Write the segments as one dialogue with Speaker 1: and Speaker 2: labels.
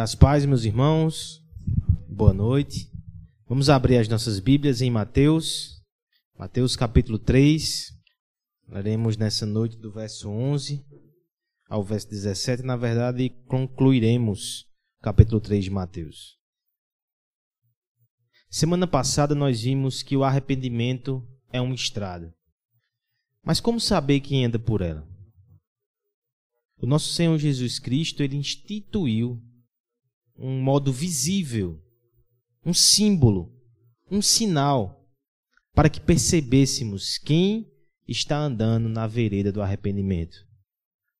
Speaker 1: Das paz, meus irmãos. Boa noite. Vamos abrir as nossas Bíblias em Mateus, Mateus capítulo 3. Leremos nessa noite do verso 11 ao verso 17, na verdade, concluiremos o capítulo 3 de Mateus. Semana passada nós vimos que o arrependimento é uma estrada. Mas como saber quem anda por ela? O nosso Senhor Jesus Cristo, ele instituiu um modo visível, um símbolo, um sinal para que percebêssemos quem está andando na vereda do arrependimento.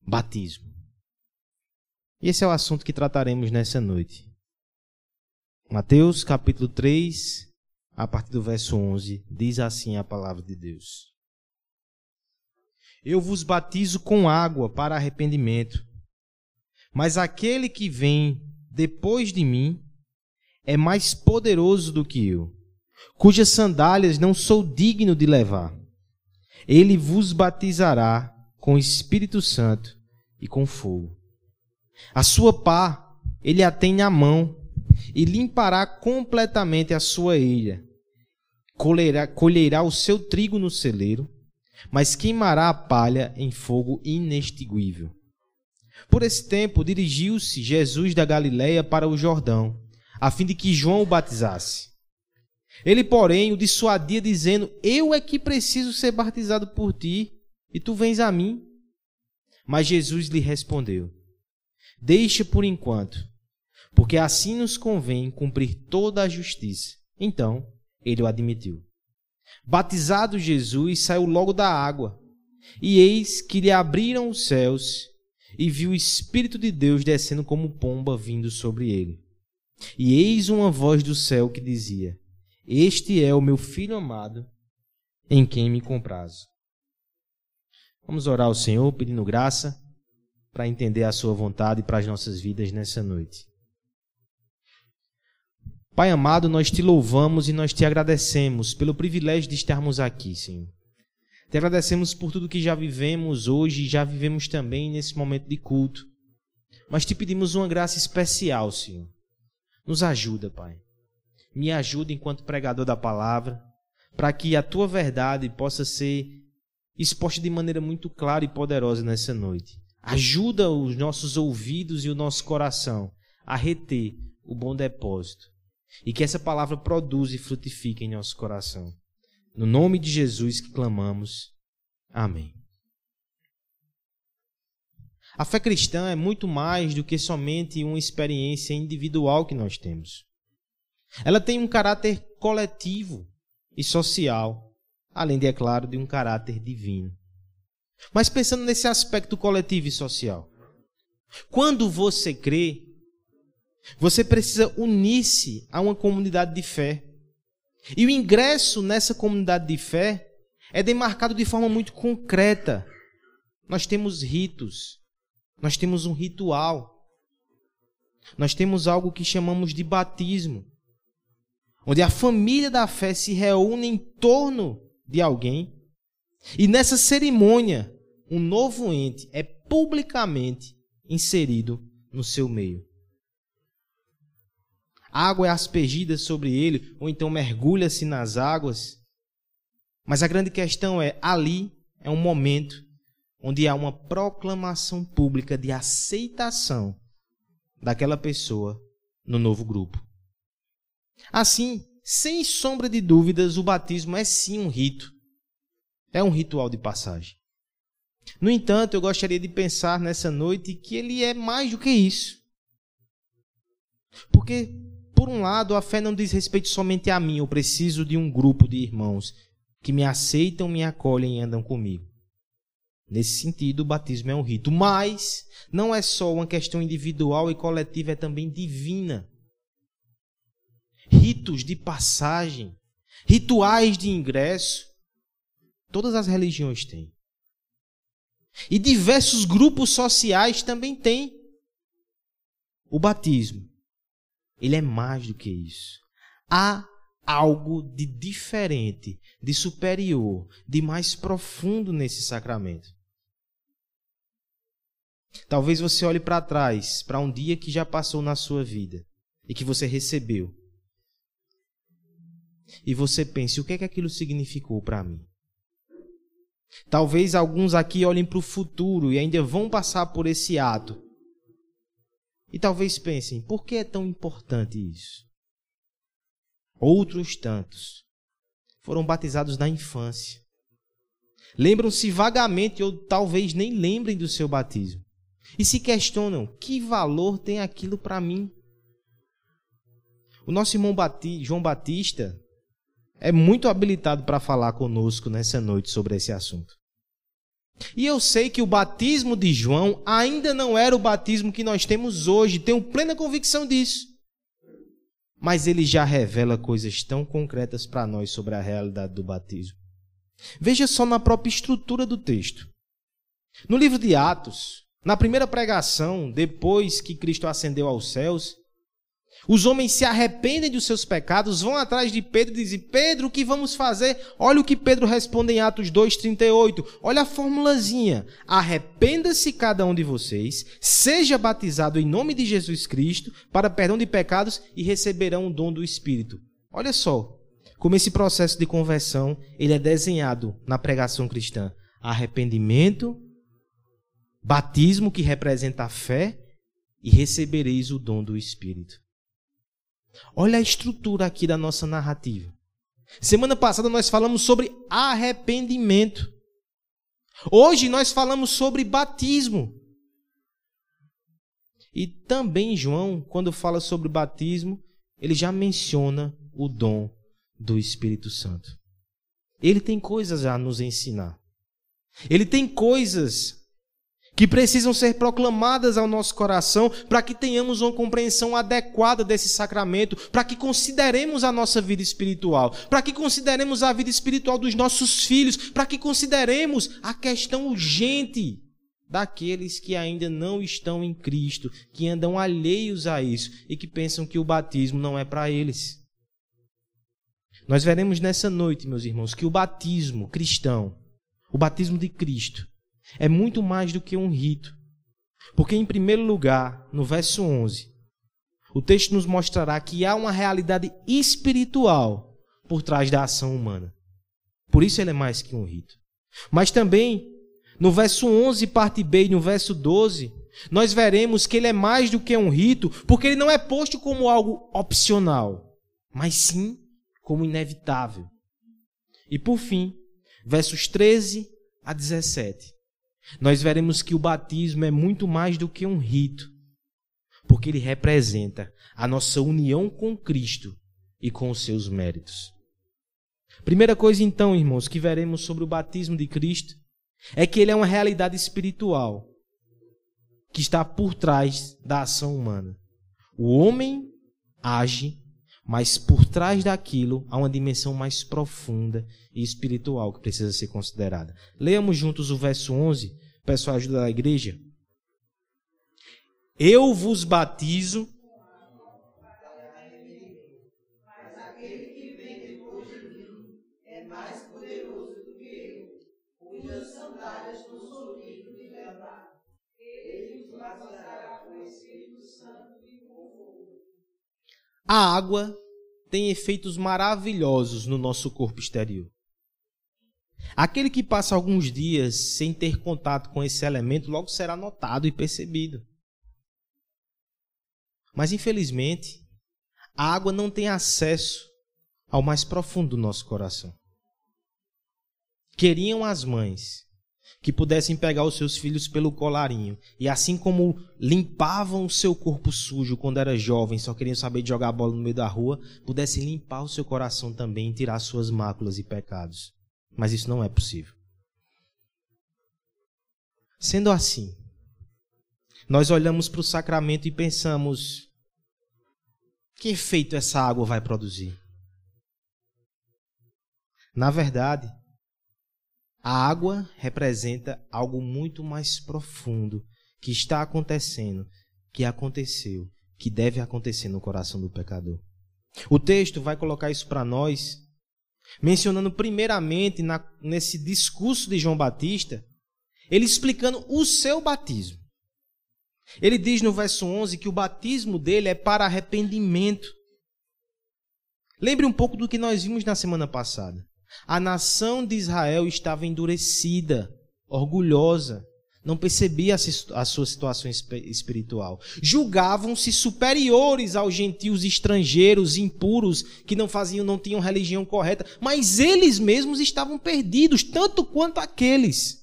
Speaker 1: Batismo. E esse é o assunto que trataremos nessa noite. Mateus capítulo 3, a partir do verso 11, diz assim a palavra de Deus: Eu vos batizo com água para arrependimento, mas aquele que vem depois de mim é mais poderoso do que eu, cujas sandálias não sou digno de levar. Ele vos batizará com o Espírito Santo e com fogo. A sua pá ele a tem na mão e limpará completamente a sua ilha. Colherá, colherá o seu trigo no celeiro, mas queimará a palha em fogo inextinguível. Por esse tempo dirigiu-se Jesus da Galiléia para o Jordão, a fim de que João o batizasse. Ele, porém, o dissuadia, dizendo: Eu é que preciso ser batizado por ti, e tu vens a mim. Mas Jesus lhe respondeu: Deixa por enquanto, porque assim nos convém cumprir toda a justiça. Então ele o admitiu. Batizado Jesus, saiu logo da água, e eis que lhe abriram os céus, e viu o Espírito de Deus descendo como pomba vindo sobre ele. E eis uma voz do céu que dizia: Este é o meu filho amado, em quem me comprazo. Vamos orar ao Senhor pedindo graça para entender a Sua vontade para as nossas vidas nessa noite. Pai amado, nós te louvamos e nós te agradecemos pelo privilégio de estarmos aqui, Senhor. Te agradecemos por tudo que já vivemos hoje e já vivemos também nesse momento de culto. Mas te pedimos uma graça especial, Senhor. Nos ajuda, Pai. Me ajuda enquanto pregador da palavra, para que a tua verdade possa ser exposta de maneira muito clara e poderosa nessa noite. Ajuda os nossos ouvidos e o nosso coração a reter o bom depósito. E que essa palavra produza e frutifique em nosso coração. No nome de Jesus que clamamos. Amém. A fé cristã é muito mais do que somente uma experiência individual que nós temos. Ela tem um caráter coletivo e social, além de, é claro, de um caráter divino. Mas pensando nesse aspecto coletivo e social, quando você crê, você precisa unir-se a uma comunidade de fé. E o ingresso nessa comunidade de fé é demarcado de forma muito concreta. Nós temos ritos, nós temos um ritual, nós temos algo que chamamos de batismo, onde a família da fé se reúne em torno de alguém. E nessa cerimônia um novo ente é publicamente inserido no seu meio água é aspergida sobre ele, ou então mergulha-se nas águas. Mas a grande questão é: ali é um momento onde há uma proclamação pública de aceitação daquela pessoa no novo grupo. Assim, sem sombra de dúvidas, o batismo é sim um rito. É um ritual de passagem. No entanto, eu gostaria de pensar nessa noite que ele é mais do que isso. Porque por um lado, a fé não diz respeito somente a mim, eu preciso de um grupo de irmãos que me aceitam, me acolhem e andam comigo. Nesse sentido, o batismo é um rito, mas não é só uma questão individual e coletiva, é também divina. Ritos de passagem, rituais de ingresso, todas as religiões têm. E diversos grupos sociais também têm. O batismo ele é mais do que isso. Há algo de diferente, de superior, de mais profundo nesse sacramento. Talvez você olhe para trás, para um dia que já passou na sua vida e que você recebeu. E você pense: o que é que aquilo significou para mim? Talvez alguns aqui olhem para o futuro e ainda vão passar por esse ato. E talvez pensem: por que é tão importante isso? Outros tantos foram batizados na infância. Lembram-se vagamente ou talvez nem lembrem do seu batismo. E se questionam: que valor tem aquilo para mim? O nosso irmão João Batista é muito habilitado para falar conosco nessa noite sobre esse assunto. E eu sei que o batismo de João ainda não era o batismo que nós temos hoje, tenho plena convicção disso. Mas ele já revela coisas tão concretas para nós sobre a realidade do batismo. Veja só na própria estrutura do texto. No livro de Atos, na primeira pregação, depois que Cristo ascendeu aos céus, os homens se arrependem dos seus pecados, vão atrás de Pedro e dizem: Pedro, o que vamos fazer? Olha o que Pedro responde em Atos 2,38. Olha a formulazinha. Arrependa-se cada um de vocês, seja batizado em nome de Jesus Cristo para perdão de pecados e receberão o dom do Espírito. Olha só como esse processo de conversão ele é desenhado na pregação cristã. Arrependimento, batismo que representa a fé e recebereis o dom do Espírito. Olha a estrutura aqui da nossa narrativa. Semana passada nós falamos sobre arrependimento. Hoje nós falamos sobre batismo. E também João, quando fala sobre batismo, ele já menciona o dom do Espírito Santo. Ele tem coisas a nos ensinar. Ele tem coisas que precisam ser proclamadas ao nosso coração para que tenhamos uma compreensão adequada desse sacramento, para que consideremos a nossa vida espiritual, para que consideremos a vida espiritual dos nossos filhos, para que consideremos a questão urgente daqueles que ainda não estão em Cristo, que andam alheios a isso e que pensam que o batismo não é para eles. Nós veremos nessa noite, meus irmãos, que o batismo cristão, o batismo de Cristo, é muito mais do que um rito. Porque, em primeiro lugar, no verso 11, o texto nos mostrará que há uma realidade espiritual por trás da ação humana. Por isso ele é mais que um rito. Mas também, no verso 11, parte B, e no verso 12, nós veremos que ele é mais do que um rito, porque ele não é posto como algo opcional, mas sim como inevitável. E por fim, versos 13 a 17, nós veremos que o batismo é muito mais do que um rito, porque ele representa a nossa união com Cristo e com os seus méritos. Primeira coisa, então, irmãos, que veremos sobre o batismo de Cristo é que ele é uma realidade espiritual que está por trás da ação humana. O homem age, mas por trás daquilo há uma dimensão mais profunda e espiritual que precisa ser considerada. Leamos juntos o verso 11 Peço a ajuda da igreja. Eu vos batizo. A água tem efeitos maravilhosos no nosso corpo exterior. Aquele que passa alguns dias sem ter contato com esse elemento logo será notado e percebido. Mas infelizmente, a água não tem acesso ao mais profundo do nosso coração. Queriam as mães que pudessem pegar os seus filhos pelo colarinho e assim como limpavam o seu corpo sujo quando era jovem, só queriam saber de jogar bola no meio da rua, pudessem limpar o seu coração também e tirar suas máculas e pecados. Mas isso não é possível. Sendo assim, nós olhamos para o sacramento e pensamos: que efeito essa água vai produzir? Na verdade, a água representa algo muito mais profundo que está acontecendo, que aconteceu, que deve acontecer no coração do pecador. O texto vai colocar isso para nós mencionando primeiramente na, nesse discurso de João Batista, ele explicando o seu batismo. Ele diz no verso 11 que o batismo dele é para arrependimento. Lembre um pouco do que nós vimos na semana passada. A nação de Israel estava endurecida, orgulhosa, não percebia a sua situação espiritual. Julgavam-se superiores aos gentios estrangeiros, impuros, que não faziam, não tinham religião correta, mas eles mesmos estavam perdidos, tanto quanto aqueles.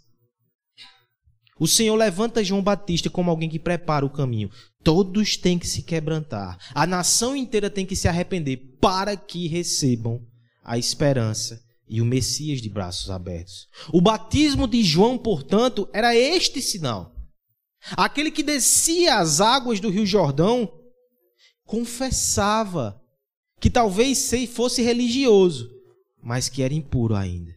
Speaker 1: O Senhor levanta João Batista como alguém que prepara o caminho. Todos têm que se quebrantar. A nação inteira tem que se arrepender para que recebam a esperança e o Messias de braços abertos. O batismo de João, portanto, era este sinal. Aquele que descia as águas do Rio Jordão confessava que talvez fosse religioso, mas que era impuro ainda.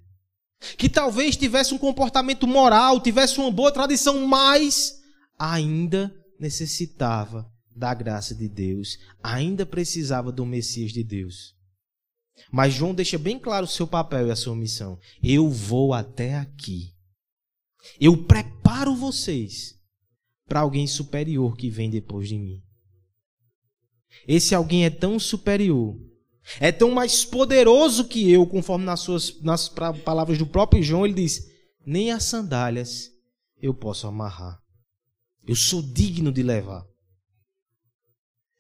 Speaker 1: Que talvez tivesse um comportamento moral, tivesse uma boa tradição, mas ainda necessitava da graça de Deus, ainda precisava do Messias de Deus. Mas João deixa bem claro o seu papel e a sua missão. Eu vou até aqui. Eu preparo vocês para alguém superior que vem depois de mim. Esse alguém é tão superior, é tão mais poderoso que eu, conforme nas suas nas palavras do próprio João, ele diz: nem as sandálias eu posso amarrar. Eu sou digno de levar.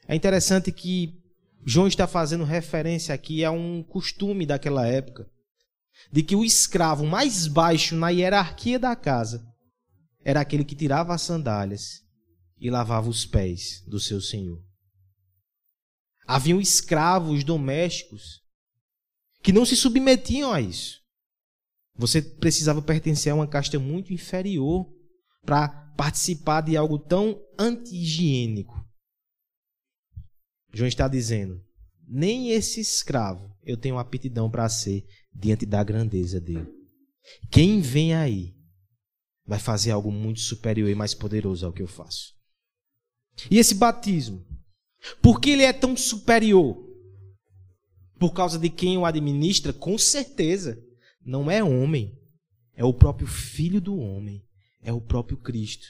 Speaker 1: É interessante que João está fazendo referência aqui a um costume daquela época, de que o escravo mais baixo na hierarquia da casa era aquele que tirava as sandálias e lavava os pés do seu senhor. Haviam escravos domésticos que não se submetiam a isso. Você precisava pertencer a uma casta muito inferior para participar de algo tão anti-higiênico. João está dizendo: nem esse escravo eu tenho aptidão para ser diante da grandeza dele. Quem vem aí vai fazer algo muito superior e mais poderoso ao que eu faço. E esse batismo, por que ele é tão superior? Por causa de quem o administra? Com certeza. Não é homem, é o próprio Filho do homem, é o próprio Cristo.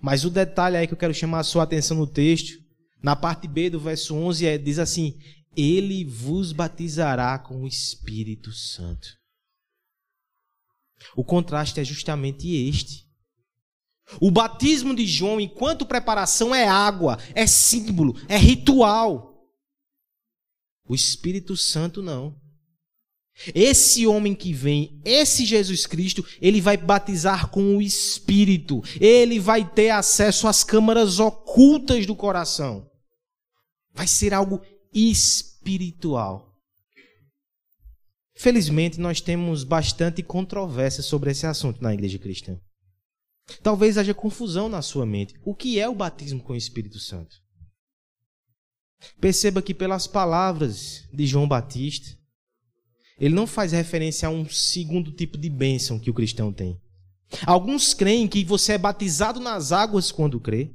Speaker 1: Mas o detalhe aí que eu quero chamar a sua atenção no texto na parte B do verso 11 é, diz assim: Ele vos batizará com o Espírito Santo. O contraste é justamente este. O batismo de João, enquanto preparação, é água, é símbolo, é ritual. O Espírito Santo não. Esse homem que vem, esse Jesus Cristo, ele vai batizar com o Espírito. Ele vai ter acesso às câmaras ocultas do coração. Vai ser algo espiritual. Felizmente, nós temos bastante controvérsia sobre esse assunto na igreja cristã. Talvez haja confusão na sua mente. O que é o batismo com o Espírito Santo? Perceba que, pelas palavras de João Batista, ele não faz referência a um segundo tipo de bênção que o cristão tem. Alguns creem que você é batizado nas águas quando crê.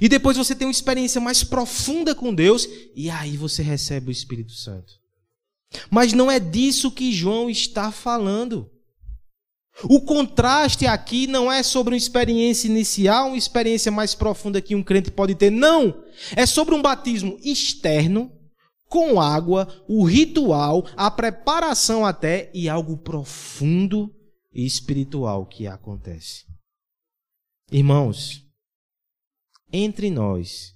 Speaker 1: E depois você tem uma experiência mais profunda com Deus e aí você recebe o Espírito Santo. Mas não é disso que João está falando. O contraste aqui não é sobre uma experiência inicial, uma experiência mais profunda que um crente pode ter. Não! É sobre um batismo externo, com água, o ritual, a preparação até e algo profundo e espiritual que acontece. Irmãos, entre nós,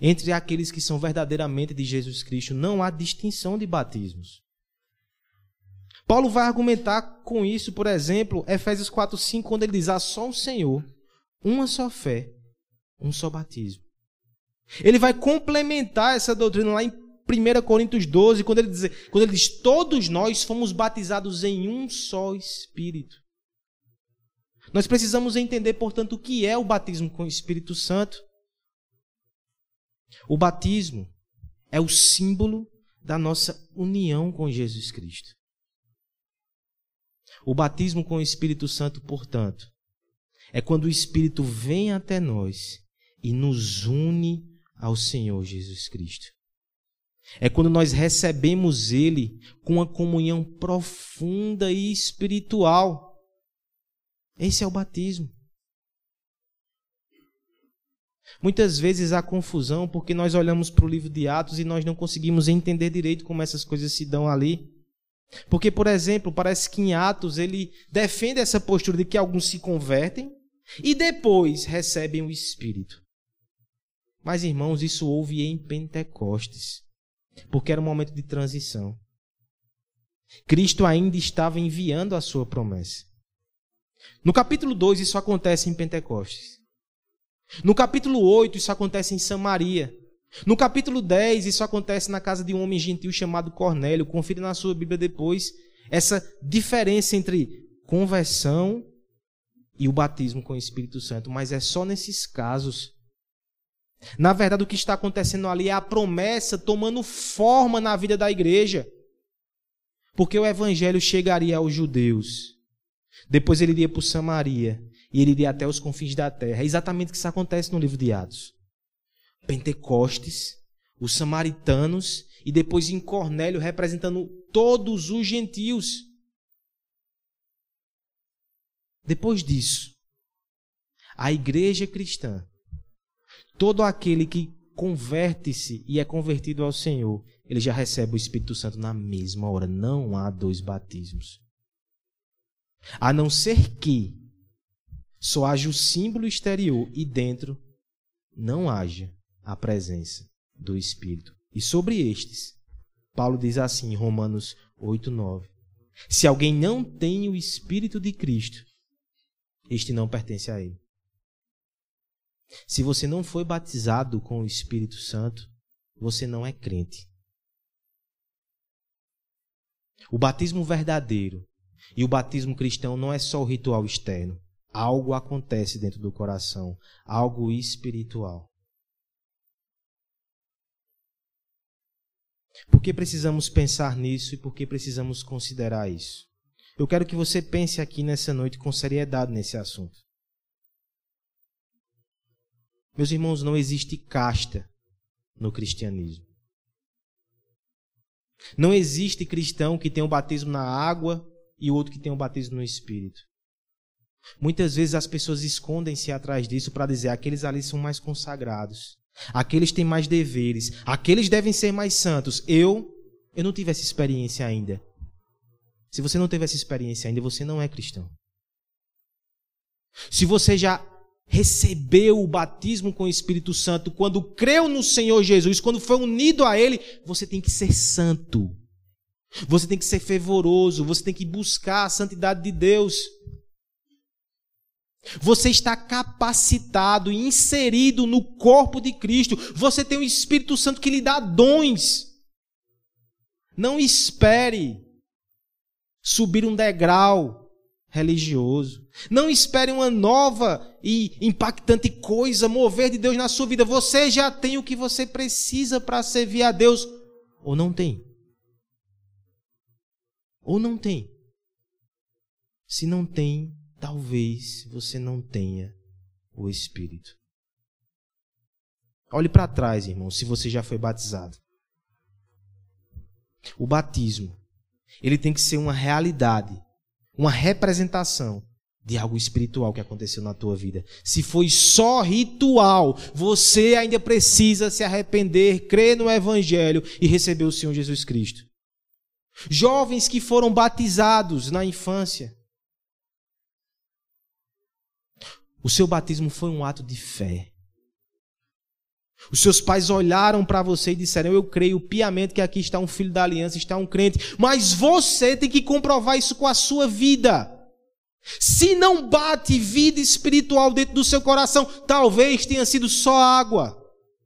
Speaker 1: entre aqueles que são verdadeiramente de Jesus Cristo, não há distinção de batismos. Paulo vai argumentar com isso, por exemplo, Efésios 4:5, quando ele diz: "Há só um Senhor, uma só fé, um só batismo". Ele vai complementar essa doutrina lá em 1 Coríntios 12, quando ele, diz, quando ele diz: Todos nós fomos batizados em um só Espírito. Nós precisamos entender, portanto, o que é o batismo com o Espírito Santo. O batismo é o símbolo da nossa união com Jesus Cristo. O batismo com o Espírito Santo, portanto, é quando o Espírito vem até nós e nos une ao Senhor Jesus Cristo. É quando nós recebemos Ele com uma comunhão profunda e espiritual. Esse é o batismo. Muitas vezes há confusão porque nós olhamos para o livro de Atos e nós não conseguimos entender direito como essas coisas se dão ali. Porque, por exemplo, parece que em Atos ele defende essa postura de que alguns se convertem e depois recebem o Espírito. Mas, irmãos, isso houve em Pentecostes, porque era um momento de transição. Cristo ainda estava enviando a sua promessa. No capítulo 2, isso acontece em Pentecostes. No capítulo 8, isso acontece em Samaria. No capítulo 10, isso acontece na casa de um homem gentil chamado Cornélio. Confira na sua Bíblia depois essa diferença entre conversão e o batismo com o Espírito Santo. Mas é só nesses casos. Na verdade, o que está acontecendo ali é a promessa tomando forma na vida da igreja. Porque o evangelho chegaria aos judeus. Depois ele iria para Samaria. E ele iria até os confins da terra. É exatamente o que isso acontece no livro de Atos. Pentecostes, os samaritanos e depois em Cornélio representando todos os gentios. Depois disso, a igreja cristã, todo aquele que converte-se e é convertido ao Senhor, ele já recebe o Espírito Santo na mesma hora. Não há dois batismos. A não ser que só haja o símbolo exterior e dentro não haja a presença do Espírito. E sobre estes, Paulo diz assim em Romanos 8, 9: Se alguém não tem o Espírito de Cristo, este não pertence a ele. Se você não foi batizado com o Espírito Santo, você não é crente. O batismo verdadeiro e o batismo cristão não é só o ritual externo. Algo acontece dentro do coração, algo espiritual. Por que precisamos pensar nisso e por que precisamos considerar isso? Eu quero que você pense aqui nessa noite com seriedade nesse assunto. Meus irmãos, não existe casta no cristianismo. Não existe cristão que tem o batismo na água e outro que tem o batismo no Espírito. Muitas vezes as pessoas escondem-se atrás disso para dizer aqueles ali são mais consagrados. Aqueles têm mais deveres. Aqueles devem ser mais santos. Eu, eu não tive essa experiência ainda. Se você não teve essa experiência ainda, você não é cristão. Se você já recebeu o batismo com o Espírito Santo, quando creu no Senhor Jesus, quando foi unido a Ele, você tem que ser santo. Você tem que ser fervoroso, você tem que buscar a santidade de Deus. Você está capacitado inserido no corpo de Cristo. Você tem o Espírito Santo que lhe dá dons. Não espere subir um degrau religioso. Não espere uma nova e impactante coisa mover de Deus na sua vida. Você já tem o que você precisa para servir a Deus. Ou não tem? Ou não tem? Se não tem, talvez você não tenha o Espírito. Olhe para trás, irmão, se você já foi batizado. O batismo, ele tem que ser uma realidade, uma representação de algo espiritual que aconteceu na tua vida. Se foi só ritual, você ainda precisa se arrepender, crer no evangelho e receber o Senhor Jesus Cristo. Jovens que foram batizados na infância, O seu batismo foi um ato de fé. Os seus pais olharam para você e disseram: Eu creio piamente que aqui está um filho da aliança, está um crente. Mas você tem que comprovar isso com a sua vida. Se não bate vida espiritual dentro do seu coração, talvez tenha sido só água.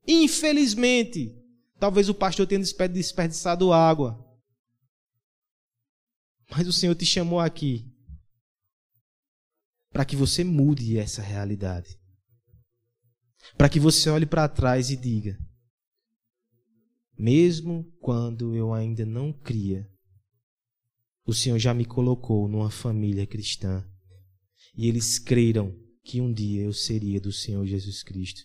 Speaker 1: Infelizmente, talvez o pastor tenha desperdiçado água. Mas o Senhor te chamou aqui para que você mude essa realidade. Para que você olhe para trás e diga: mesmo quando eu ainda não cria, o Senhor já me colocou numa família cristã e eles creram que um dia eu seria do Senhor Jesus Cristo.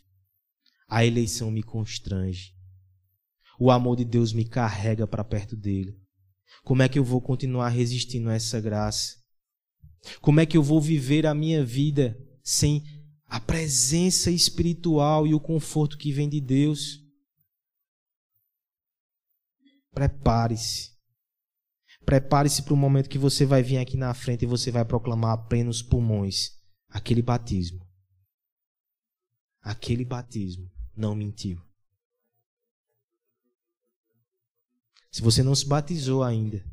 Speaker 1: A eleição me constrange. O amor de Deus me carrega para perto dele. Como é que eu vou continuar resistindo a essa graça? Como é que eu vou viver a minha vida sem a presença espiritual e o conforto que vem de Deus. Prepare-se. Prepare-se para o momento que você vai vir aqui na frente e você vai proclamar a plenos pulmões aquele batismo. Aquele batismo não mentiu. Se você não se batizou ainda,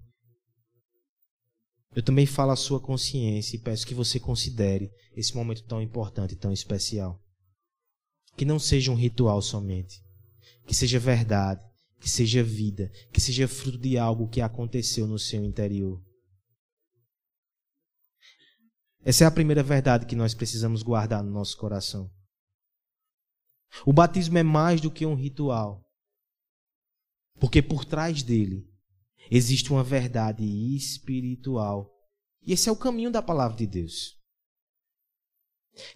Speaker 1: eu também falo a sua consciência e peço que você considere esse momento tão importante tão especial. Que não seja um ritual somente, que seja verdade, que seja vida, que seja fruto de algo que aconteceu no seu interior. Essa é a primeira verdade que nós precisamos guardar no nosso coração. O batismo é mais do que um ritual, porque por trás dele existe uma verdade espiritual. E esse é o caminho da palavra de Deus.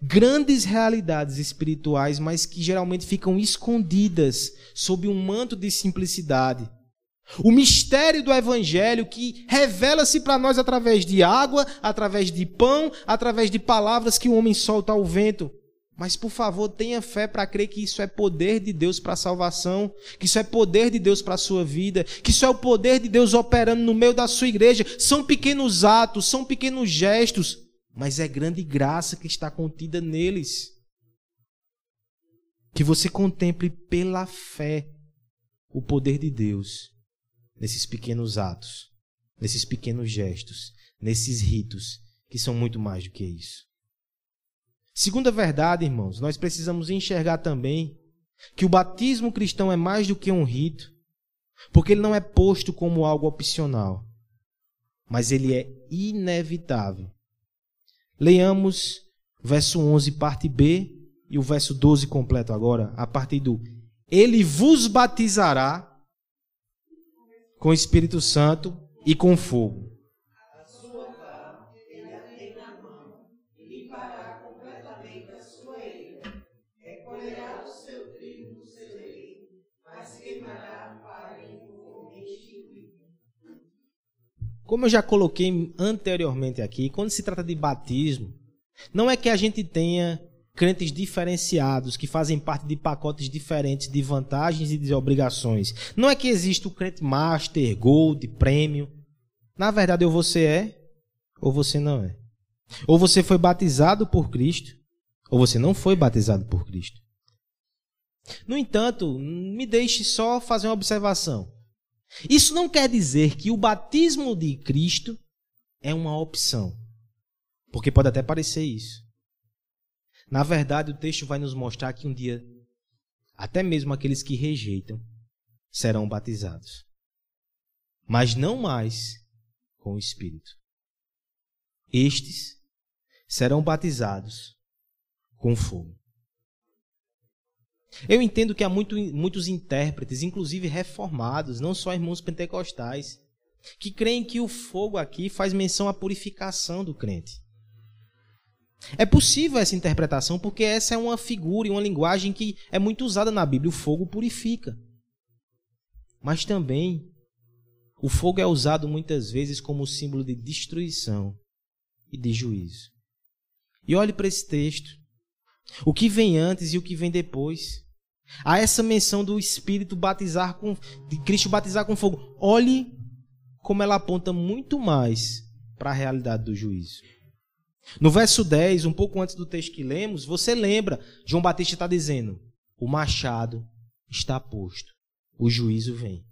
Speaker 1: Grandes realidades espirituais, mas que geralmente ficam escondidas sob um manto de simplicidade. O mistério do Evangelho que revela-se para nós através de água, através de pão, através de palavras que o homem solta ao vento. Mas, por favor, tenha fé para crer que isso é poder de Deus para a salvação, que isso é poder de Deus para a sua vida, que isso é o poder de Deus operando no meio da sua igreja. São pequenos atos, são pequenos gestos, mas é grande graça que está contida neles. Que você contemple pela fé o poder de Deus nesses pequenos atos, nesses pequenos gestos, nesses ritos, que são muito mais do que isso. Segunda verdade, irmãos, nós precisamos enxergar também que o batismo cristão é mais do que um rito, porque ele não é posto como algo opcional, mas ele é inevitável. Leiamos verso 11, parte B, e o verso 12 completo agora, a partir do Ele vos batizará com o Espírito Santo e com fogo. Como eu já coloquei anteriormente aqui, quando se trata de batismo, não é que a gente tenha crentes diferenciados que fazem parte de pacotes diferentes de vantagens e de obrigações. Não é que existe o crente master, gold, prêmio. Na verdade, ou você é, ou você não é. Ou você foi batizado por Cristo, ou você não foi batizado por Cristo. No entanto, me deixe só fazer uma observação. Isso não quer dizer que o batismo de Cristo é uma opção. Porque pode até parecer isso. Na verdade, o texto vai nos mostrar que um dia, até mesmo aqueles que rejeitam serão batizados. Mas não mais com o Espírito. Estes serão batizados com fogo. Eu entendo que há muito, muitos intérpretes, inclusive reformados, não só irmãos pentecostais, que creem que o fogo aqui faz menção à purificação do crente. É possível essa interpretação porque essa é uma figura e uma linguagem que é muito usada na Bíblia. O fogo purifica. Mas também o fogo é usado muitas vezes como símbolo de destruição e de juízo. E olhe para esse texto. O que vem antes e o que vem depois. Há essa menção do Espírito batizar com. de Cristo batizar com fogo. Olhe como ela aponta muito mais para a realidade do juízo. No verso 10, um pouco antes do texto que lemos, você lembra, João Batista está dizendo: o machado está posto, o juízo vem.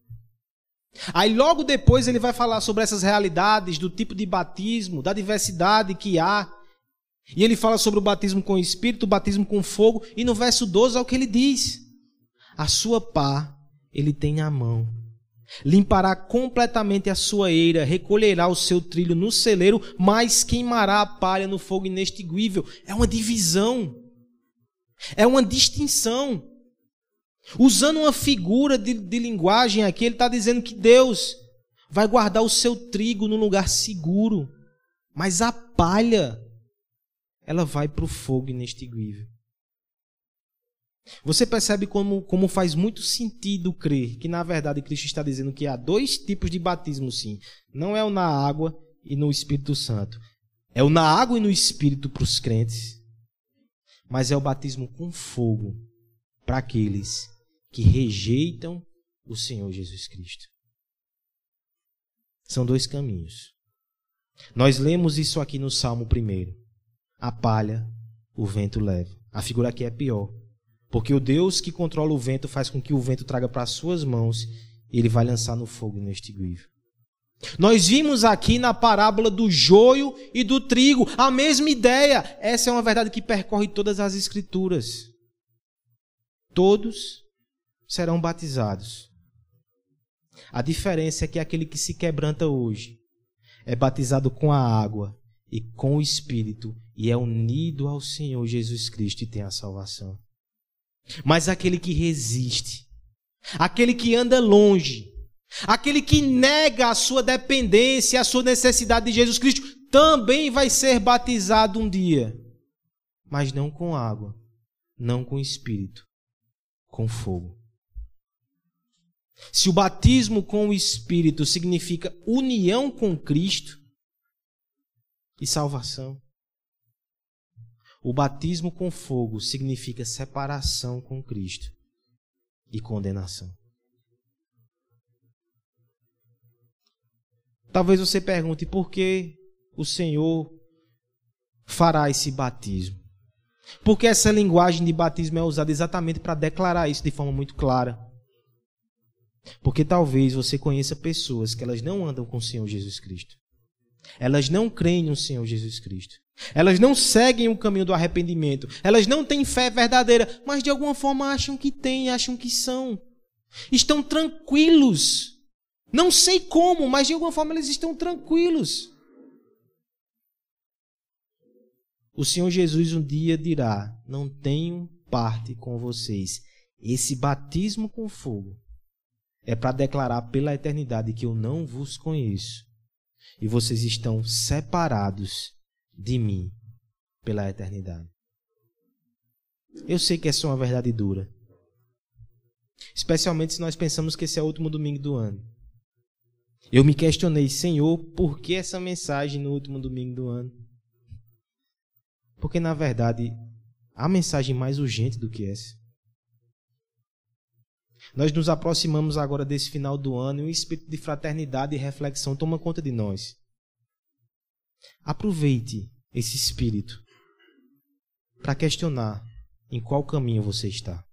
Speaker 1: Aí logo depois ele vai falar sobre essas realidades do tipo de batismo, da diversidade que há e ele fala sobre o batismo com o Espírito, o batismo com fogo, e no verso 12 é o que ele diz: A sua pá ele tem na mão. Limpará completamente a sua eira, recolherá o seu trilho no celeiro, mas queimará a palha no fogo inextinguível. É uma divisão. É uma distinção. Usando uma figura de, de linguagem aqui, ele está dizendo que Deus vai guardar o seu trigo num lugar seguro, mas a palha ela vai para o fogo inextinguível. Você percebe como, como faz muito sentido crer que, na verdade, Cristo está dizendo que há dois tipos de batismo, sim. Não é o na água e no Espírito Santo. É o na água e no Espírito para os crentes. mas é o batismo com fogo para aqueles que rejeitam o Senhor Jesus Cristo. São dois caminhos. Nós lemos isso aqui no Salmo primeiro. A palha, o vento leva. A figura aqui é pior. Porque o Deus que controla o vento faz com que o vento traga para as suas mãos e ele vai lançar no fogo inextinguível. Nós vimos aqui na parábola do joio e do trigo a mesma ideia. Essa é uma verdade que percorre todas as escrituras. Todos serão batizados. A diferença é que aquele que se quebranta hoje é batizado com a água e com o Espírito e é unido ao Senhor Jesus Cristo e tem a salvação. Mas aquele que resiste, aquele que anda longe, aquele que nega a sua dependência, a sua necessidade de Jesus Cristo, também vai ser batizado um dia, mas não com água, não com Espírito, com fogo. Se o batismo com o Espírito significa união com Cristo e salvação, o batismo com fogo significa separação com Cristo e condenação. Talvez você pergunte por que o Senhor fará esse batismo. Porque essa linguagem de batismo é usada exatamente para declarar isso de forma muito clara. Porque talvez você conheça pessoas que elas não andam com o Senhor Jesus Cristo. Elas não creem no Senhor Jesus Cristo. Elas não seguem o caminho do arrependimento. Elas não têm fé verdadeira, mas de alguma forma acham que têm, acham que são. Estão tranquilos. Não sei como, mas de alguma forma eles estão tranquilos. O Senhor Jesus um dia dirá: Não tenho parte com vocês. Esse batismo com fogo é para declarar pela eternidade que eu não vos conheço e vocês estão separados de mim pela eternidade. Eu sei que essa é uma verdade dura. Especialmente se nós pensamos que esse é o último domingo do ano. Eu me questionei, Senhor, por que essa mensagem no último domingo do ano? Porque na verdade, há mensagem mais urgente do que essa. Nós nos aproximamos agora desse final do ano e um espírito de fraternidade e reflexão toma conta de nós. Aproveite esse espírito para questionar em qual caminho você está.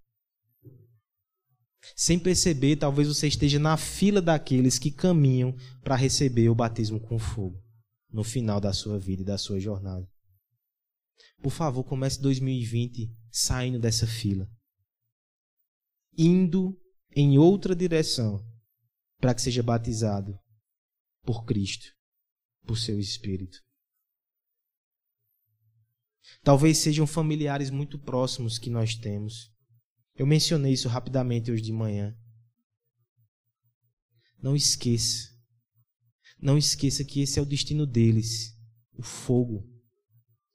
Speaker 1: Sem perceber, talvez você esteja na fila daqueles que caminham para receber o batismo com fogo no final da sua vida e da sua jornada. Por favor, comece 2020 saindo dessa fila, indo em outra direção para que seja batizado por Cristo, por seu Espírito. Talvez sejam familiares muito próximos que nós temos. Eu mencionei isso rapidamente hoje de manhã. Não esqueça. Não esqueça que esse é o destino deles o fogo,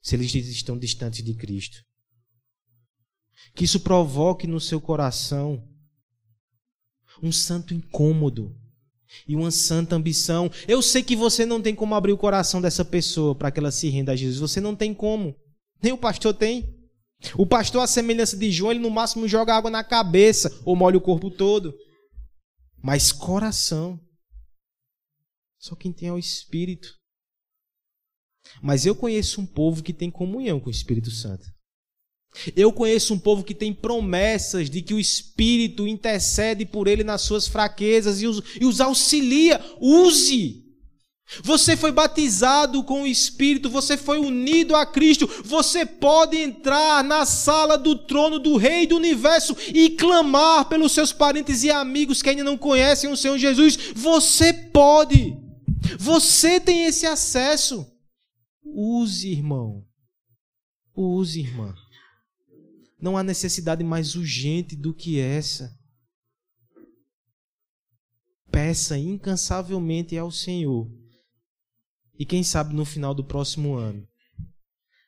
Speaker 1: se eles estão distantes de Cristo. Que isso provoque no seu coração um santo incômodo e uma santa ambição. Eu sei que você não tem como abrir o coração dessa pessoa para que ela se renda a Jesus. Você não tem como. Nem o pastor tem. O pastor, a semelhança de João, ele no máximo joga água na cabeça ou molha o corpo todo. Mas coração. Só quem tem é o Espírito. Mas eu conheço um povo que tem comunhão com o Espírito Santo. Eu conheço um povo que tem promessas de que o Espírito intercede por ele nas suas fraquezas e os, e os auxilia. Use! Você foi batizado com o Espírito, você foi unido a Cristo, você pode entrar na sala do trono do Rei do Universo e clamar pelos seus parentes e amigos que ainda não conhecem o Senhor Jesus. Você pode, você tem esse acesso. Use, irmão. Use, irmã. Não há necessidade mais urgente do que essa. Peça incansavelmente ao Senhor. E quem sabe no final do próximo ano,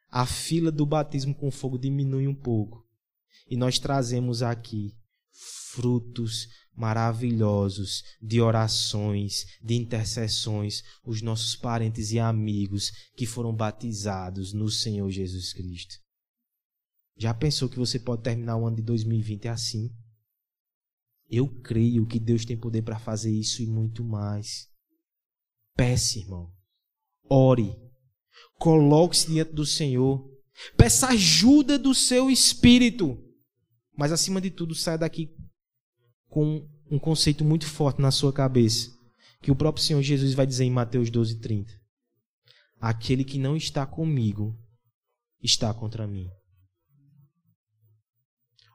Speaker 1: a fila do batismo com fogo diminui um pouco. E nós trazemos aqui frutos maravilhosos de orações, de intercessões, os nossos parentes e amigos que foram batizados no Senhor Jesus Cristo. Já pensou que você pode terminar o ano de 2020 assim? Eu creio que Deus tem poder para fazer isso e muito mais. Peça, irmão. Ore. Coloque-se diante do Senhor. Peça ajuda do seu espírito. Mas acima de tudo, saia daqui com um conceito muito forte na sua cabeça, que o próprio Senhor Jesus vai dizer em Mateus 12:30. Aquele que não está comigo está contra mim.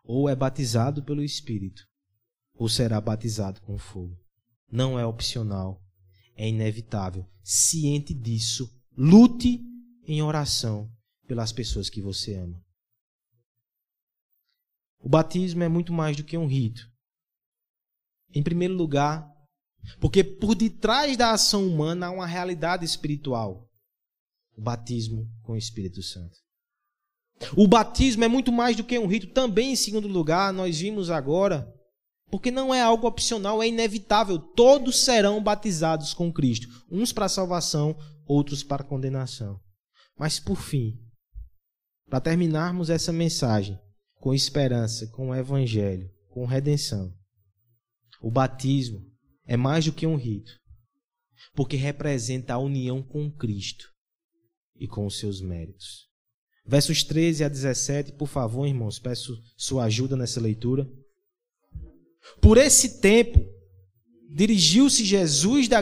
Speaker 1: Ou é batizado pelo Espírito, ou será batizado com fogo. Não é opcional, é inevitável. Ciente disso, lute em oração pelas pessoas que você ama. O batismo é muito mais do que um rito. Em primeiro lugar, porque por detrás da ação humana há uma realidade espiritual. O batismo com o Espírito Santo. O batismo é muito mais do que um rito. Também, em segundo lugar, nós vimos agora, porque não é algo opcional, é inevitável. Todos serão batizados com Cristo. Uns para salvação, outros para condenação. Mas, por fim, para terminarmos essa mensagem com esperança, com o Evangelho, com redenção, o batismo é mais do que um rito, porque representa a união com Cristo e com os seus méritos. Versos 13 a 17, por favor, irmãos, peço sua ajuda nessa leitura. Por esse tempo, dirigiu-se Jesus da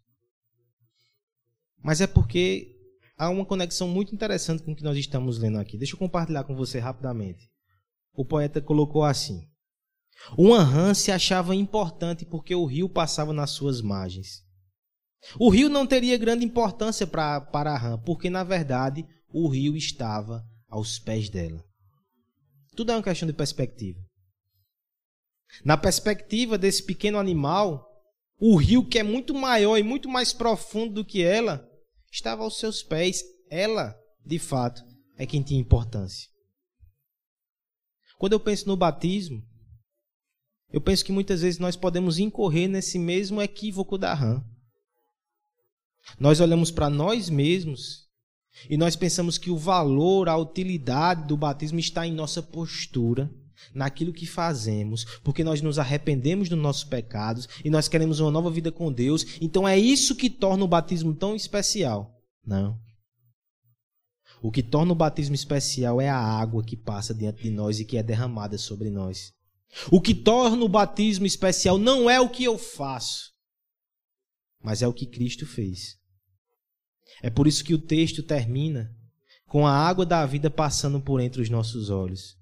Speaker 1: Mas é porque há uma conexão muito interessante com o que nós estamos lendo aqui. Deixa eu compartilhar com você rapidamente. O poeta colocou assim: Uma rã se achava importante porque o rio passava nas suas margens. O rio não teria grande importância pra, para rã, porque na verdade o rio estava aos pés dela. Tudo é uma questão de perspectiva. Na perspectiva desse pequeno animal, o rio, que é muito maior e muito mais profundo do que ela, estava aos seus pés. Ela, de fato, é quem tinha importância. Quando eu penso no batismo, eu penso que muitas vezes nós podemos incorrer nesse mesmo equívoco da rã. Nós olhamos para nós mesmos e nós pensamos que o valor, a utilidade do batismo está em nossa postura, naquilo que fazemos, porque nós nos arrependemos dos nossos pecados e nós queremos uma nova vida com Deus. Então é isso que torna o batismo tão especial. Não. O que torna o batismo especial é a água que passa diante de nós e que é derramada sobre nós. O que torna o batismo especial não é o que eu faço, mas é o que Cristo fez. É por isso que o texto termina com a água da vida passando por entre os nossos olhos.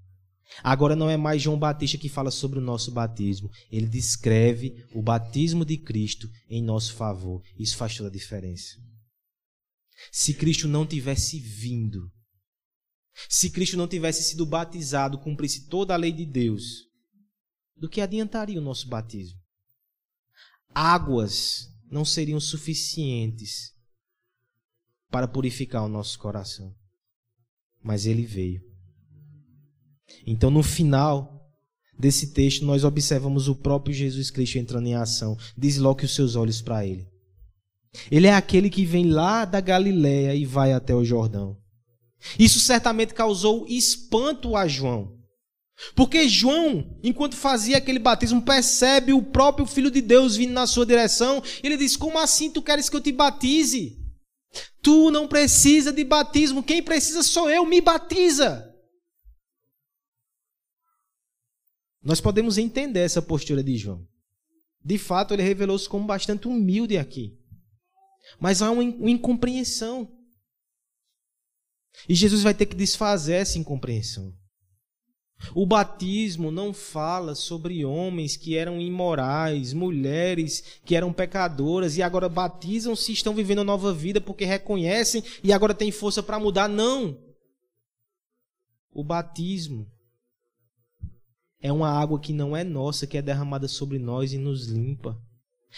Speaker 1: Agora não é mais João Batista que fala sobre o nosso batismo. Ele descreve o batismo de Cristo em nosso favor. Isso faz toda a diferença. Se Cristo não tivesse vindo, se Cristo não tivesse sido batizado, cumprisse toda a lei de Deus, do que adiantaria o nosso batismo? Águas não seriam suficientes para purificar o nosso coração. Mas ele veio. Então, no final desse texto, nós observamos o próprio Jesus Cristo entrando em ação. Desloque os seus olhos para ele. Ele é aquele que vem lá da Galiléia e vai até o Jordão. Isso certamente causou espanto a João. Porque João, enquanto fazia aquele batismo, percebe o próprio Filho de Deus vindo na sua direção. E ele diz: Como assim tu queres que eu te batize? Tu não precisa de batismo, quem precisa sou eu, me batiza. Nós podemos entender essa postura de João. De fato, ele revelou-se como bastante humilde aqui. Mas há uma incompreensão. E Jesus vai ter que desfazer essa incompreensão. O batismo não fala sobre homens que eram imorais, mulheres que eram pecadoras e agora batizam-se e estão vivendo uma nova vida porque reconhecem e agora têm força para mudar. Não! O batismo é uma água que não é nossa, que é derramada sobre nós e nos limpa.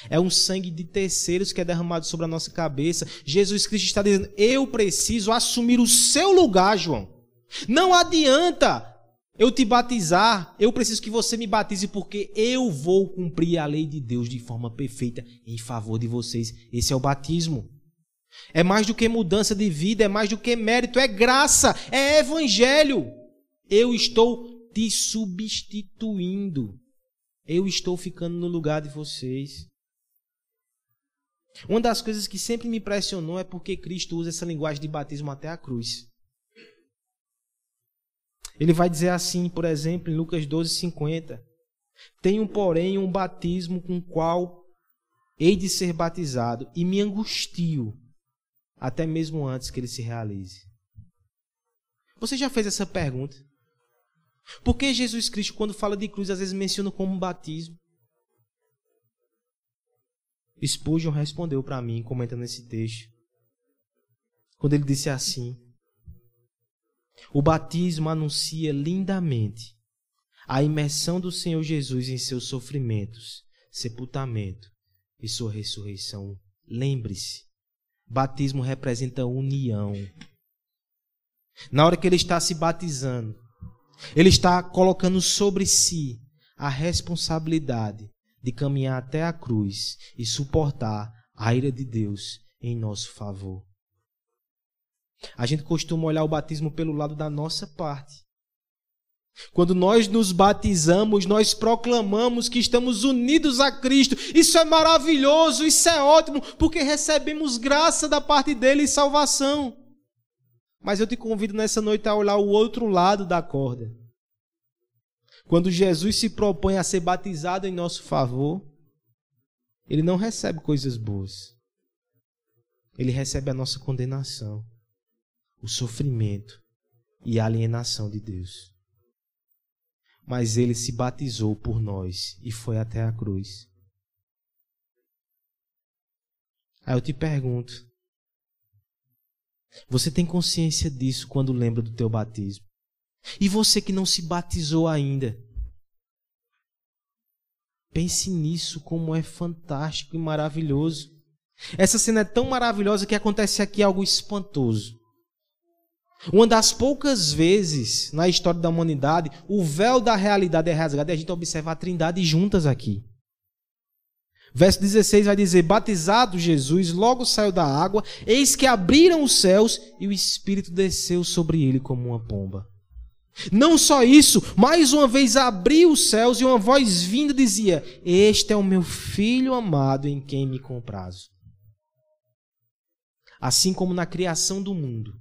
Speaker 1: É um sangue de terceiros que é derramado sobre a nossa cabeça. Jesus Cristo está dizendo: Eu preciso assumir o seu lugar, João. Não adianta eu te batizar, eu preciso que você me batize porque eu vou cumprir a lei de Deus de forma perfeita em favor de vocês. Esse é o batismo. É mais do que mudança de vida, é mais do que mérito, é graça, é evangelho. Eu estou te substituindo. Eu estou ficando no lugar de vocês. Uma das coisas que sempre me impressionou é porque Cristo usa essa linguagem de batismo até a cruz. Ele vai dizer assim, por exemplo, em Lucas 12, 50. Tenho, porém, um batismo com o qual hei de ser batizado, e me angustio, até mesmo antes que ele se realize. Você já fez essa pergunta? Por que Jesus Cristo, quando fala de cruz, às vezes menciona como batismo? Spurgeon respondeu para mim, comentando esse texto, quando ele disse assim: O batismo anuncia lindamente a imersão do Senhor Jesus em seus sofrimentos, sepultamento e sua ressurreição. Lembre-se, batismo representa união. Na hora que ele está se batizando, ele está colocando sobre si a responsabilidade de caminhar até a cruz e suportar a ira de Deus em nosso favor. A gente costuma olhar o batismo pelo lado da nossa parte. Quando nós nos batizamos, nós proclamamos que estamos unidos a Cristo. Isso é maravilhoso, isso é ótimo, porque recebemos graça da parte dele e salvação. Mas eu te convido nessa noite a olhar o outro lado da corda. Quando Jesus se propõe a ser batizado em nosso favor, ele não recebe coisas boas. Ele recebe a nossa condenação, o sofrimento e a alienação de Deus. Mas ele se batizou por nós e foi até a cruz. Aí eu te pergunto: você tem consciência disso quando lembra do teu batismo? E você que não se batizou ainda, pense nisso, como é fantástico e maravilhoso. Essa cena é tão maravilhosa que acontece aqui algo espantoso. Uma das poucas vezes na história da humanidade, o véu da realidade é rasgado e a gente observa a trindade juntas aqui. Verso 16 vai dizer: Batizado Jesus, logo saiu da água, eis que abriram os céus e o Espírito desceu sobre ele como uma pomba. Não só isso, mais uma vez abriu os céus e uma voz vinda dizia: Este é o meu filho amado em quem me comprazo. Assim como na criação do mundo,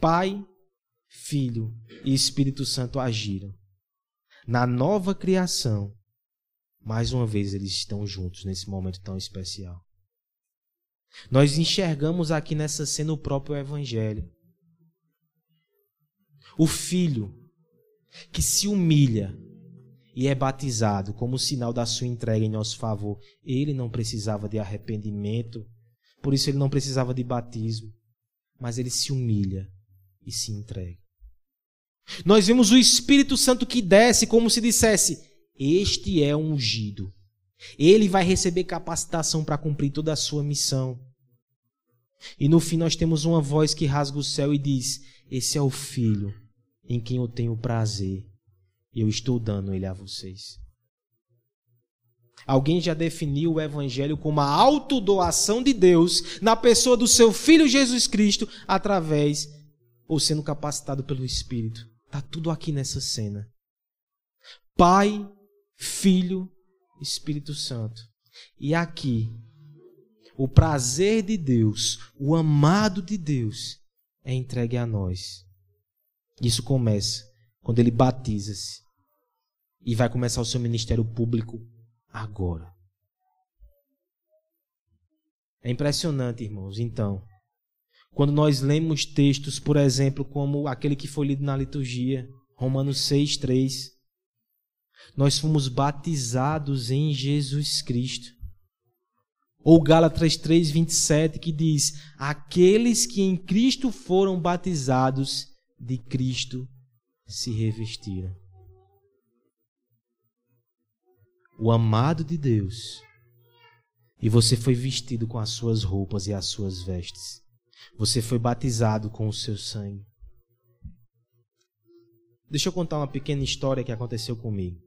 Speaker 1: Pai, Filho e Espírito Santo agiram. Na nova criação, mais uma vez eles estão juntos nesse momento tão especial. Nós enxergamos aqui nessa cena o próprio Evangelho o filho que se humilha e é batizado como sinal da sua entrega em nosso favor, ele não precisava de arrependimento, por isso ele não precisava de batismo, mas ele se humilha e se entrega. Nós vemos o Espírito Santo que desce como se dissesse: Este é o ungido. Ele vai receber capacitação para cumprir toda a sua missão. E no fim nós temos uma voz que rasga o céu e diz: Esse é o filho em quem eu tenho prazer. Eu estou dando ele a vocês. Alguém já definiu o Evangelho como a autodoação de Deus na pessoa do seu Filho Jesus Cristo, através ou sendo capacitado pelo Espírito. Está tudo aqui nessa cena. Pai, Filho, Espírito Santo. E aqui, o prazer de Deus, o amado de Deus, é entregue a nós. Isso começa quando ele batiza-se e vai começar o seu ministério público agora. É impressionante, irmãos. Então, quando nós lemos textos, por exemplo, como aquele que foi lido na liturgia, Romanos 6, 3, nós fomos batizados em Jesus Cristo. Ou Gálatas 3, 27, que diz: Aqueles que em Cristo foram batizados, de Cristo se revestiram. O amado de Deus. E você foi vestido com as suas roupas e as suas vestes. Você foi batizado com o seu sangue. Deixa eu contar uma pequena história que aconteceu comigo,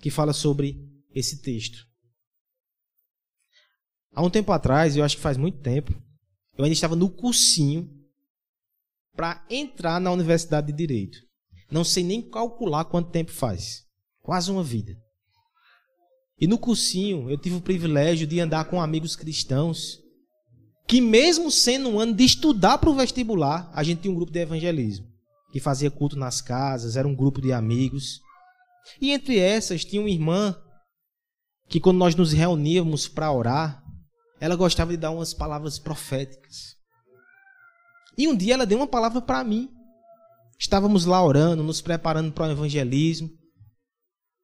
Speaker 1: que fala sobre esse texto. Há um tempo atrás, eu acho que faz muito tempo, eu ainda estava no cursinho para entrar na Universidade de Direito. Não sei nem calcular quanto tempo faz. Quase uma vida. E no cursinho, eu tive o privilégio de andar com amigos cristãos que, mesmo sendo um ano de estudar para o vestibular, a gente tinha um grupo de evangelismo que fazia culto nas casas, era um grupo de amigos. E entre essas tinha uma irmã que, quando nós nos reuníamos para orar, ela gostava de dar umas palavras proféticas. E um dia ela deu uma palavra para mim. Estávamos lá orando, nos preparando para o evangelismo.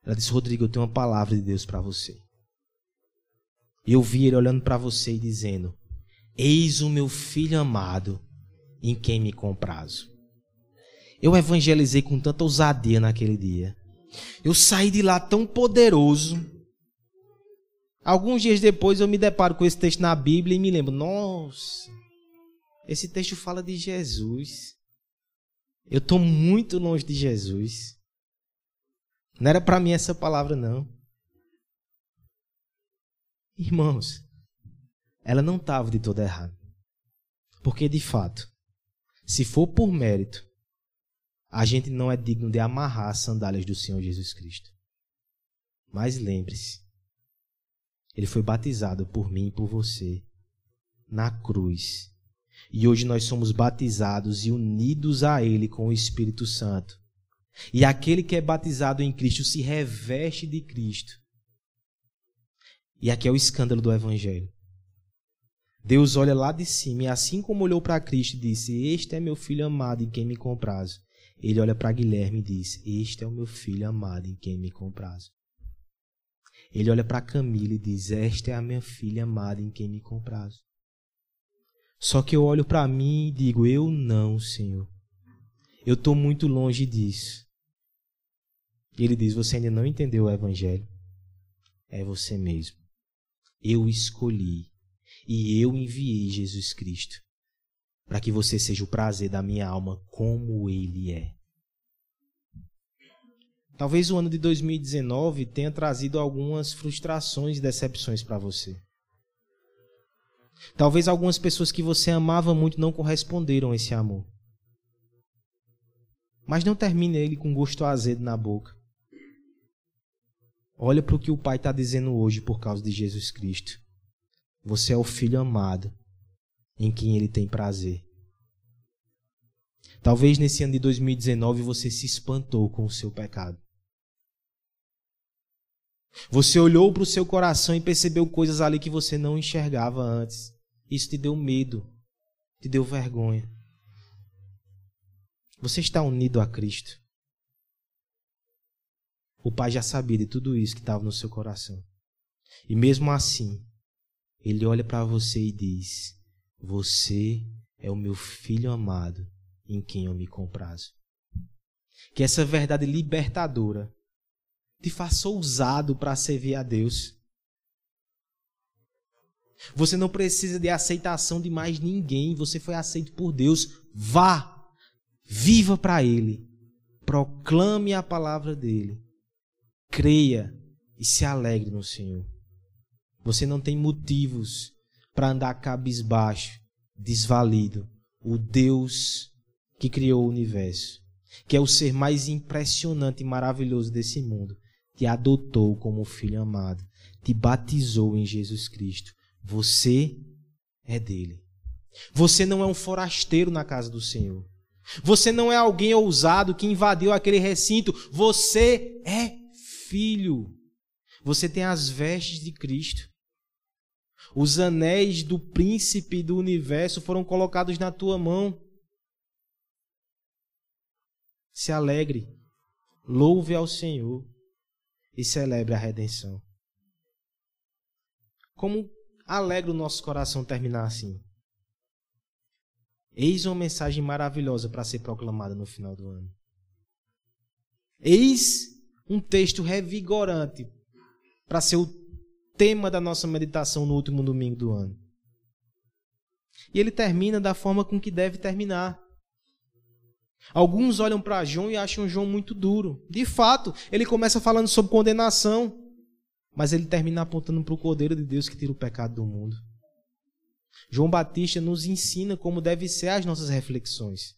Speaker 1: Ela disse: Rodrigo, eu tenho uma palavra de Deus para você. E eu vi ele olhando para você e dizendo: Eis o meu filho amado, em quem me comprazo. Eu evangelizei com tanta ousadia naquele dia. Eu saí de lá tão poderoso Alguns dias depois eu me deparo com esse texto na Bíblia e me lembro, nossa, esse texto fala de Jesus. Eu estou muito longe de Jesus. Não era para mim essa palavra, não. Irmãos, ela não estava de todo errada. Porque, de fato, se for por mérito, a gente não é digno de amarrar as sandálias do Senhor Jesus Cristo. Mas lembre-se, ele foi batizado por mim e por você na cruz. E hoje nós somos batizados e unidos a Ele com o Espírito Santo. E aquele que é batizado em Cristo se reveste de Cristo. E aqui é o escândalo do Evangelho. Deus olha lá de cima e, assim como olhou para Cristo disse: Este é meu filho amado em quem me comprazo. Ele olha para Guilherme e diz: Este é o meu filho amado em quem me comprazo. Ele olha para Camila e diz: Esta é a minha filha amada em quem me comprazo. Só que eu olho para mim e digo: Eu não, Senhor. Eu estou muito longe disso. E ele diz: Você ainda não entendeu o Evangelho? É você mesmo. Eu escolhi e eu enviei Jesus Cristo para que você seja o prazer da minha alma como ele é. Talvez o ano de 2019 tenha trazido algumas frustrações e decepções para você. Talvez algumas pessoas que você amava muito não corresponderam a esse amor. Mas não termine ele com gosto azedo na boca. Olha para o que o Pai está dizendo hoje por causa de Jesus Cristo. Você é o filho amado em quem ele tem prazer. Talvez nesse ano de 2019 você se espantou com o seu pecado. Você olhou para o seu coração e percebeu coisas ali que você não enxergava antes. Isso te deu medo, te deu vergonha. Você está unido a Cristo. O Pai já sabia de tudo isso que estava no seu coração. E mesmo assim, Ele olha para você e diz: Você é o meu filho amado em quem eu me comprazo. Que essa verdade libertadora te faça ousado para servir a Deus. Você não precisa de aceitação de mais ninguém, você foi aceito por Deus. Vá, viva para Ele, proclame a palavra dele, creia e se alegre no Senhor. Você não tem motivos para andar cabisbaixo, desvalido. O Deus que criou o universo, que é o ser mais impressionante e maravilhoso desse mundo, te adotou como filho amado, te batizou em Jesus Cristo. Você é dele. Você não é um forasteiro na casa do Senhor. Você não é alguém ousado que invadiu aquele recinto. Você é filho. Você tem as vestes de Cristo. Os anéis do príncipe do universo foram colocados na tua mão. Se alegre, louve ao Senhor e celebre a redenção. Como alegra o nosso coração terminar assim? Eis uma mensagem maravilhosa para ser proclamada no final do ano. Eis um texto revigorante para ser o tema da nossa meditação no último domingo do ano. E ele termina da forma com que deve terminar. Alguns olham para João e acham João muito duro. De fato, ele começa falando sobre condenação, mas ele termina apontando para o Cordeiro de Deus que tira o pecado do mundo. João Batista nos ensina como devem ser as nossas reflexões.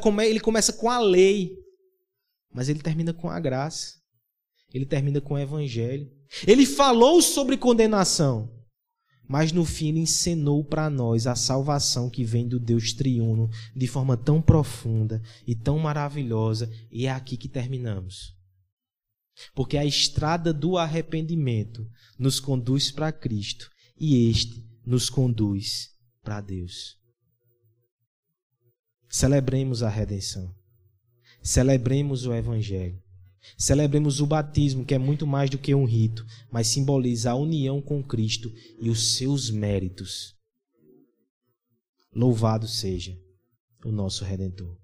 Speaker 1: Come, ele começa com a lei, mas ele termina com a graça. Ele termina com o evangelho. Ele falou sobre condenação, mas no fim ele encenou para nós a salvação que vem do Deus triuno de forma tão profunda e tão maravilhosa, e é aqui que terminamos. Porque a estrada do arrependimento nos conduz para Cristo e este nos conduz para Deus. Celebremos a redenção. Celebremos o Evangelho. Celebremos o batismo, que é muito mais do que um rito, mas simboliza a união com Cristo e os seus méritos. Louvado seja o nosso Redentor.